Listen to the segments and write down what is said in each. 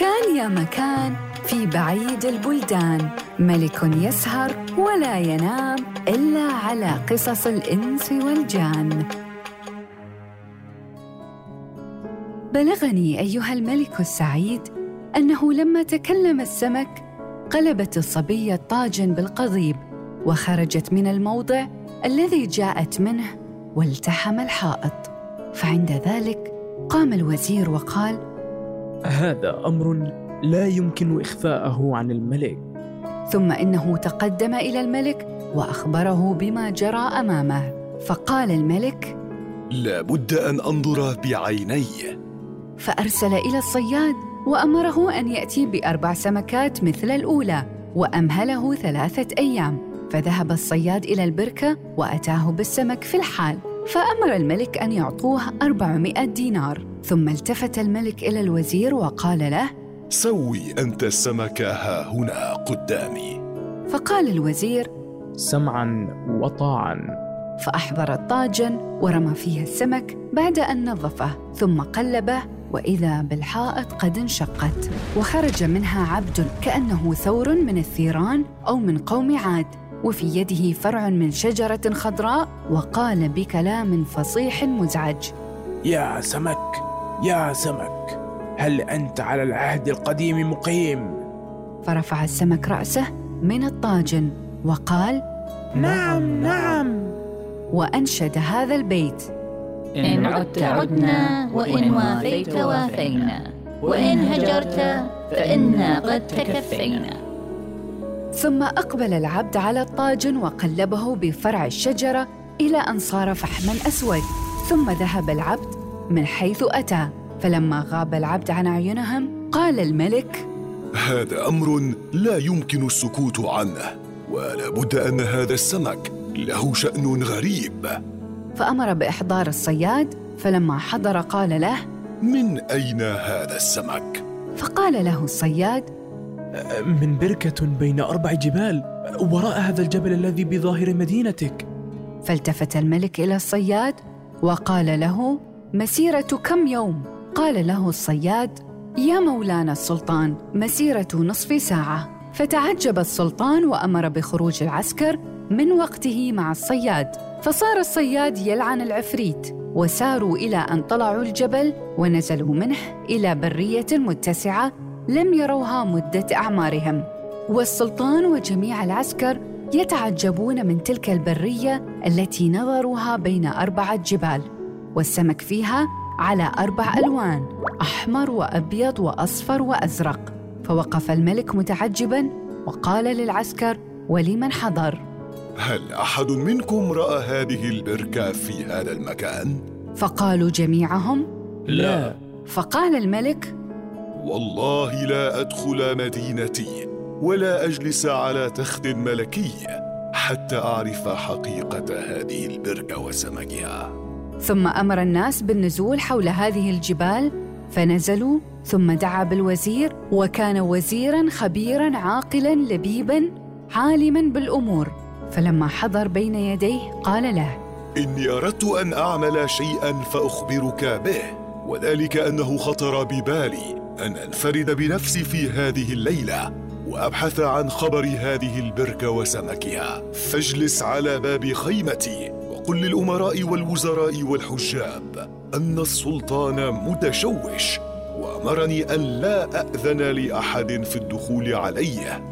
كان يا مكان في بعيد البلدان. ملك يسهر ولا ينام إلا على قصص الإنس والجان. بلغني أيها الملك السعيد أنه لما تكلم السمك قلبت الصبيه الطاجن بالقضيب وخرجت من الموضع الذي جاءت منه والتحم الحائط. فعند ذلك قام الوزير وقال هذا أمر لا يمكن إخفاءه عن الملك. ثم إنه تقدم إلى الملك وأخبره بما جرى أمامه. فقال الملك لا بد أن أنظر بعيني فأرسل إلى الصياد وأمره أن يأتي بأربع سمكات مثل الأولى وأمهله ثلاثة أيام. فذهب الصياد إلى البركة وأتاه بالسمك في الحال. فأمر الملك أن يعطوه أربعمائة دينار ثم التفت الملك إلى الوزير وقال له سوي أنت السمك ها هنا قدامي. فقال الوزير سمعا وطاعا. فأحضر الطاجن ورمى فيه السمك بعد أن نظفه ثم قلبه وإذا بالحائط قد انشقت. وخرج منها عبد كأنه ثور من الثيران أو من قوم عاد. وفي يده فرع من شجرة خضراء وقال بكلام فصيح مزعج. يا سمك يا سمك هل أنت على العهد القديم مقيم؟ فرفع السمك رأسه من الطاجن وقال نعم نعم. وأنشد هذا البيت. إن عدت عدنا وإن وافيت وافينا وإن هجرت فإنا قد تكفينا. ثم أقبل العبد على الطاجن وقلبه بفرع الشجرة إلى أن صار فحما اسود ثم ذهب العبد من حيث أتى. فلما غاب العبد عن أعينهم قال الملك هذا أمر لا يمكن السكوت عنه ولا بد أن هذا السمك له شأن غريب. فأمر بإحضار الصياد فلما حضر قال له من أين هذا السمك؟ فقال له الصياد من بركة بين أربع جبال وراء هذا الجبل الذي بظاهر مدينتك. فالتفت الملك إلى الصياد وقال له مسيرة كم يوم؟ قال له الصياد يا مولانا السلطان مسيرة نصف ساعة. فتعجب السلطان وأمر بخروج العسكر من وقته مع الصياد. فصار الصياد يلعن العفريت وساروا إلى أن طلعوا الجبل ونزلوا منه إلى برية متسعة لم يروها مدة أعمارهم. والسلطان وجميع العسكر يتعجبون من تلك البرية التي نظروها بين اربعه جبال والسمك فيها على أربع ألوان أحمر وأبيض وأصفر وأزرق. فوقف الملك متعجبا وقال للعسكر ولمن حضر؟ هل أحد منكم رأى هذه البركة في هذا المكان؟ فقالوا جميعهم لا. فقال الملك والله لا أدخل مدينتي ولا أجلس على تخت ملكي حتى أعرف حقيقة هذه البركه وسمكها. ثم أمر الناس بالنزول حول هذه الجبال فنزلوا ثم دعا بالوزير وكان وزيرا خبيرا عاقلا لبيبا عالما بالأمور. فلما حضر بين يديه قال له إني أردت أن أعمل شيئا فأخبرك به وذلك أنه خطر ببالي. أن أنفرد بنفسي في هذه الليلة وأبحث عن خبر هذه البركه وسمكها. فاجلس على باب خيمتي وقل للأمراء والوزراء والحجاب أن السلطان متشوش وأمرني أن لا اذن لأحد في الدخول عليه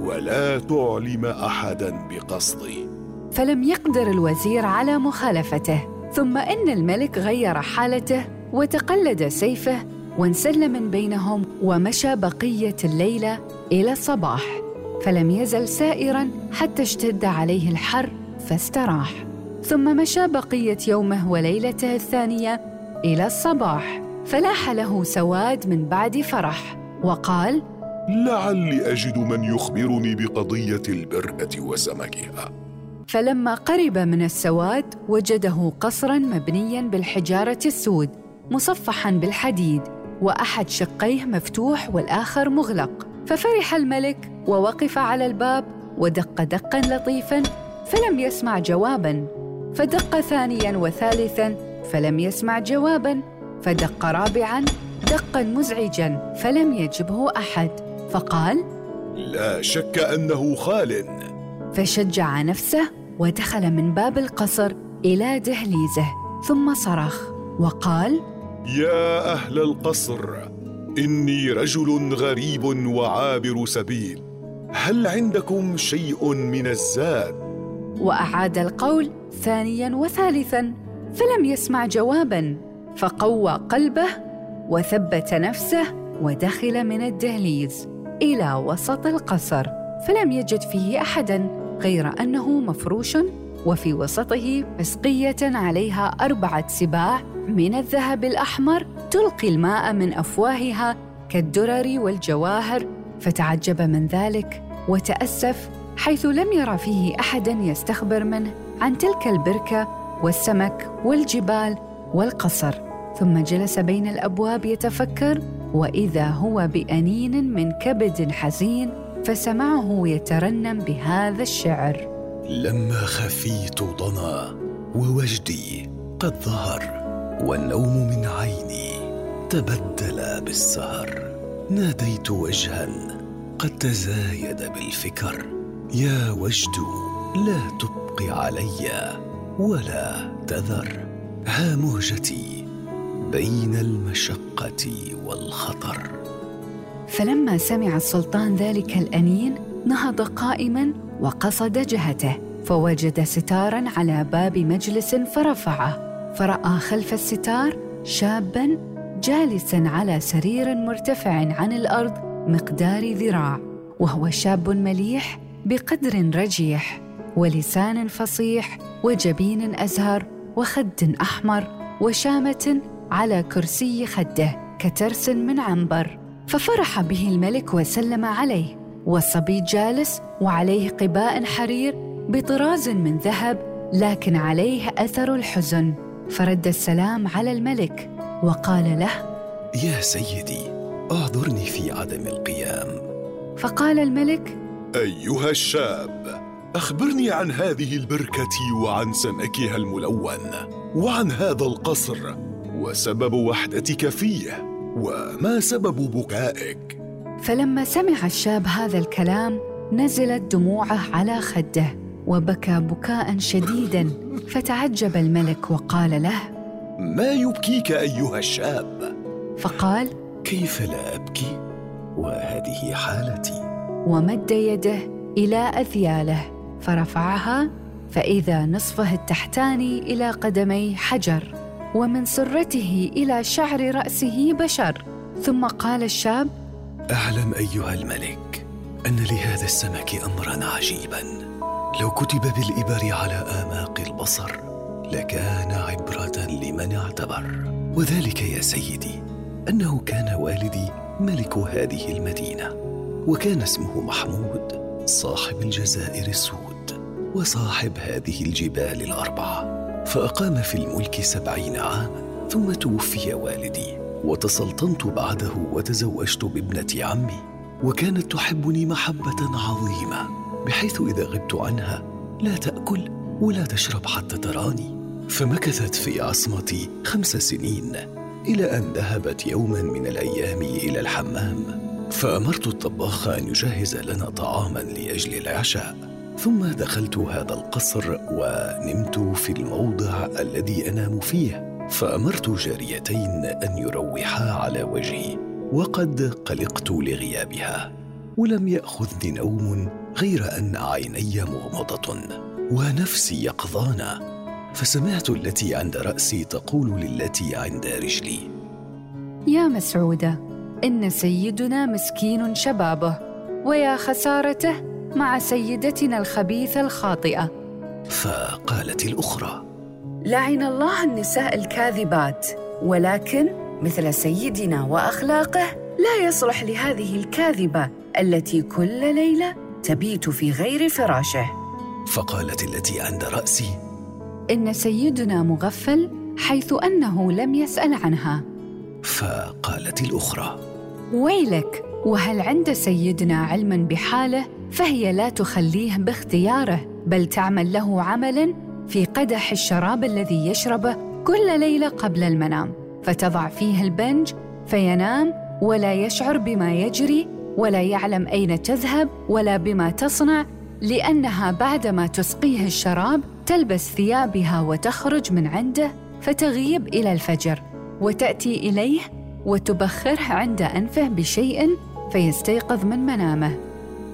ولا تعلم أحدا بقصدي. فلم يقدر الوزير على مخالفته ثم إن الملك غير حالته وتقلد سيفه وانسل من بينهم ومشى بقية الليلة إلى الصباح فلم يزل سائرا حتى اشتد عليه الحر فاستراح. ثم مشى بقية يومه وليلته الثانية إلى الصباح فلاح له سواد من بعد فرح وقال لعلي أجد من يخبرني بقضية البركه وسمكها فلما قرب من السواد وجده قصرا مبنيا بالحجارة السود مصفحا بالحديد وأحد شقيه مفتوح والآخر مغلق. ففرح الملك ووقف على الباب ودق دقا لطيفا فلم يسمع جوابا. فدق ثانيا وثالثا فلم يسمع جوابا. فدق رابعا دقا مزعجا فلم يجبه أحد. فقال لا شك أنه خال. فشجع نفسه ودخل من باب القصر إلى دهليزه ثم صرخ وقال يا أهل القصر إني رجل غريب وعابر سبيل. هل عندكم شيء من الزاد؟ وأعاد القول ثانيا وثالثا فلم يسمع جوابا فقوى قلبه وثبت نفسه ودخل من الدهليز إلى وسط القصر فلم يجد فيه احدا غير أنه مفروش وفي وسطه بسقية عليها أربعة سباع من الذهب الأحمر تلقي الماء من أفواهها كالدرر والجواهر فتعجب من ذلك وتأسف حيث لم يرى فيه أحدا يستخبر منه عن تلك البركة والسمك والجبال والقصر. ثم جلس بين الأبواب يتفكر وإذا هو بأنين من كبد حزين فسمعه يترنم بهذا الشعر. لما خفيت ضنا ووجدي قد ظهر. والنوم من عيني تبدل بالسهر. ناديت وجها قد تزايد بالفكر. يا وجد لا تبق علي ولا تذر. ها مهجتي بين المشقة والخطر. فلما سمع السلطان ذلك الانين نهض قائما وقصد جهته فوجد ستارا على باب مجلس فرفعه. فرأى خلف الستار شابا جالسا على سرير مرتفع عن الأرض مقدار ذراع وهو شاب مليح بقدر رجيح ولسان فصيح وجبين أزهر وخد أحمر وشامة على كرسي خده كترس من عنبر. ففرح به الملك وسلم عليه والصبي جالس وعليه قباء حرير بطراز من ذهب لكن عليه أثر الحزن. فرد السلام على الملك وقال له يا سيدي اعذرني في عدم القيام. فقال الملك أيها الشاب أخبرني عن هذه البركة وعن سمكها الملون وعن هذا القصر وسبب وحدتك فيه وما سبب بكائك فلما سمع الشاب هذا الكلام نزلت دموعه على خده. وبكى بكاء شديدا فتعجب الملك وقال له ما يبكيك أيها الشاب؟ فقال كيف لا أبكي؟ وهذه حالتي. ومد يده إلى أذياله فرفعها فإذا نصفه التحتاني إلى قدمي حجر ومن سرته إلى شعر رأسه بشر. ثم قال الشاب أعلم أيها الملك أن لهذا السمك امرا عجيبا. لو كتب بالإبر على آماق البصر لكان عبرة لمن اعتبر. وذلك يا سيدي أنه كان والدي ملك هذه المدينة وكان اسمه محمود صاحب الجزائر السود وصاحب هذه الجبال الأربعة. فأقام في الملك سبعين عاما ثم توفي والدي وتسلطنت بعده وتزوجت بابنة عمي وكانت تحبني محبة عظيمة. بحيث إذا غبت عنها لا تأكل ولا تشرب حتى تراني. فمكثت في عصمتي خمس سنين إلى أن ذهبت يوما من الأيام إلى الحمام. فأمرت الطباخ أن يجهز لنا طعاما لأجل العشاء. ثم دخلت هذا القصر ونمت في الموضع الذي أنام فيه. فأمرت جاريتين أن يروحا على وجهي وقد قلقت لغيابها. ولم يأخذني نوم غير أن عيني مغمضة ونفسي يقظان فسمعت التي عند رأسي تقول للتي عند رجلي. يا مسعوده إن سيدنا مسكين شبابه ويا خسارته مع سيدتنا الخبيثة الخاطئة. فقالت الأخرى لعن الله النساء الكاذبات ولكن مثل سيدنا وأخلاقه لا يصلح لهذه الكاذبة. التي كل ليلة تبيت في غير فراشه. فقالت التي عند رأسي إن سيدنا مغفل حيث أنه لم يسأل عنها. فقالت الأخرى ويلك وهل عند سيدنا علما بحاله فهي لا تخليه باختياره بل تعمل له عملا في قدح الشراب الذي يشربه كل ليلة قبل المنام فتضع فيه البنج فينام ولا يشعر بما يجري ولا يعلم أين تذهب ولا بما تصنع لأنها بعدما تسقيه الشراب تلبس ثيابها وتخرج من عنده فتغيب إلى الفجر وتأتي إليه وتبخره عند أنفه بشيء فيستيقظ من منامه.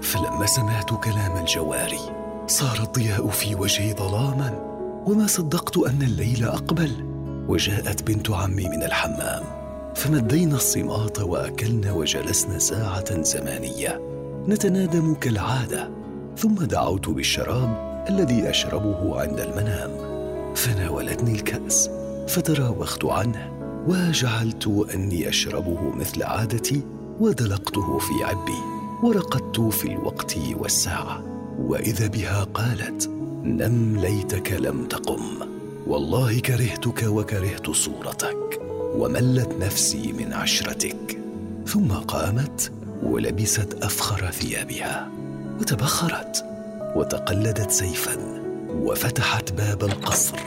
فلما سمعت كلام الجواري صار الضياء في وجهي ظلاما وما صدقت أن الليل أقبل وجاءت بنت عمي من الحمام. فمدينا الصماط وأكلنا وجلسنا ساعة زمانيه نتنادم كالعادة ثم دعوت بالشراب الذي أشربه عند المنام. فناولتني الكأس فتراوخت عنه وجعلت أني أشربه مثل عادتي ودلقته في عبي ورقدت في الوقت والساعة. وإذا بها قالت نم ليتك لم تقم والله كرهتك وكرهت صورتك. وملت نفسي من عشرتك. ثم قامت ولبست أفخر ثيابها وتبخرت وتقلدت سيفا وفتحت باب القصر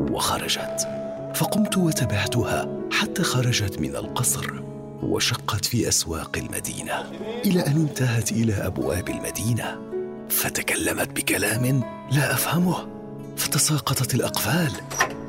وخرجت. فقمت وتبعتها حتى خرجت من القصر وشقت في أسواق المدينة. إلى أن انتهت إلى أبواب المدينة فتكلمت بكلام لا أفهمه. فتساقطت الأقفال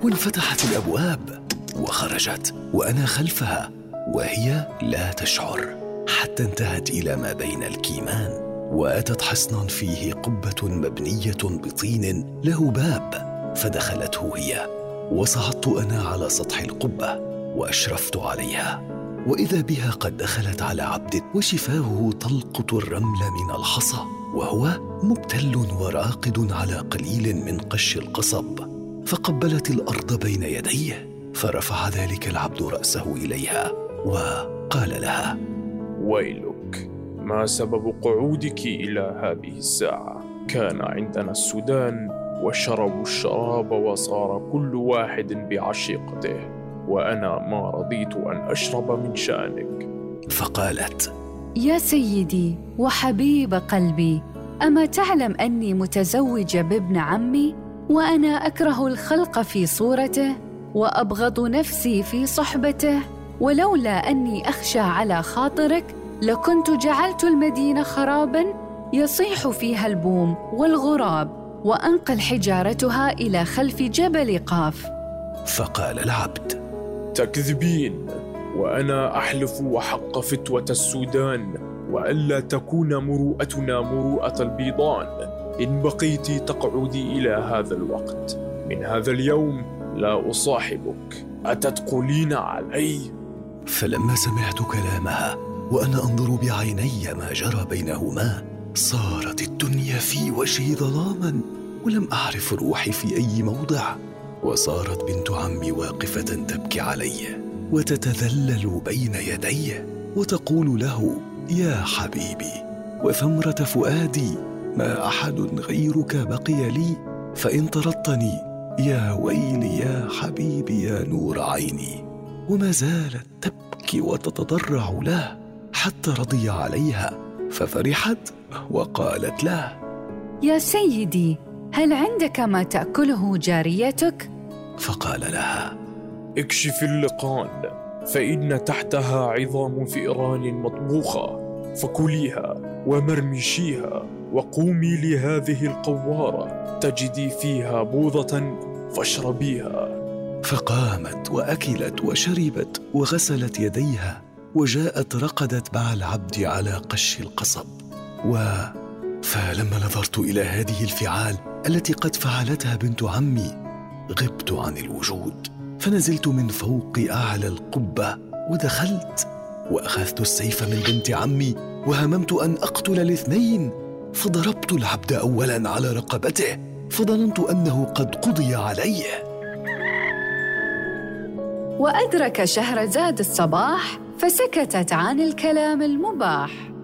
وانفتحت الأبواب. وخرجت وأنا خلفها وهي لا تشعر. حتى انتهت إلى ما بين الكيمان وأتت حصنا فيه قبة مبنية بطين له باب فدخلته هي. وصعدت أنا على سطح القبة وأشرفت عليها. وإذا بها قد دخلت على عبد وشفاهه تلقط الرمل من الحصى وهو مبتل وراقد على قليل من قش القصب. فقبلت الأرض بين يديه فرفع ذلك العبد رأسه إليها وقال لها ويلك ما سبب قعودك إلى هذه الساعة؟ كان عندنا السودان وشربوا الشراب وصار كل واحد بعشيقته وأنا ما رضيت أن أشرب من شأنك. فقالت يا سيدي وحبيب قلبي أما تعلم أني متزوجه بابن عمي وأنا أكره الخلق في صورته؟ وأبغض نفسي في صحبته ولولا أني أخشى على خاطرك لكنت جعلت المدينة خرابا يصيح فيها البوم والغراب وانقل حجارتها إلى خلف جبل قاف. فقال العبد تكذبين وأنا أحلف وحق فتوة السودان وألا تكون مروءتنا مروءة البيضان. إن بقيت تقعدي إلى هذا الوقت. من هذا اليوم لا أصاحبك. اتدخلين علي؟ فلما سمعت كلامها وأنا أنظر بعيني ما جرى بينهما صارت الدنيا في وجهي ظلاما ولم أعرف روحي في أي موضع. وصارت بنت عمي واقفة تبكي علي وتتذلل بين يدي وتقول له يا حبيبي وثمرة فؤادي ما أحد غيرك بقي لي فإن طردتني يا ويلي يا حبيبي يا نور عيني وما زالت تبكي وتتضرع له حتى رضي عليها ففرحت وقالت له يا سيدي هل عندك ما تأكله جاريتك؟ فقال لها اكشف اللقان فإن تحتها عظام فئران مطبوخة فكليها ومرمشيها. وقومي لهذه القوارة تجدي فيها بوضه فاشربيها. فقامت وأكلت وشربت وغسلت يديها وجاءت رقدت مع العبد على قش القصب. و فلما نظرت إلى هذه الفعال التي قد فعلتها بنت عمي غبت عن الوجود. فنزلت من فوق أعلى القبة ودخلت وأخذت السيف من بنت عمي وهممت أن أقتل الاثنين. فضربت العبد اولا على رقبته فظننت أنه قد قضي عليه. وأدرك شهرزاد الصباح فسكتت عن الكلام المباح.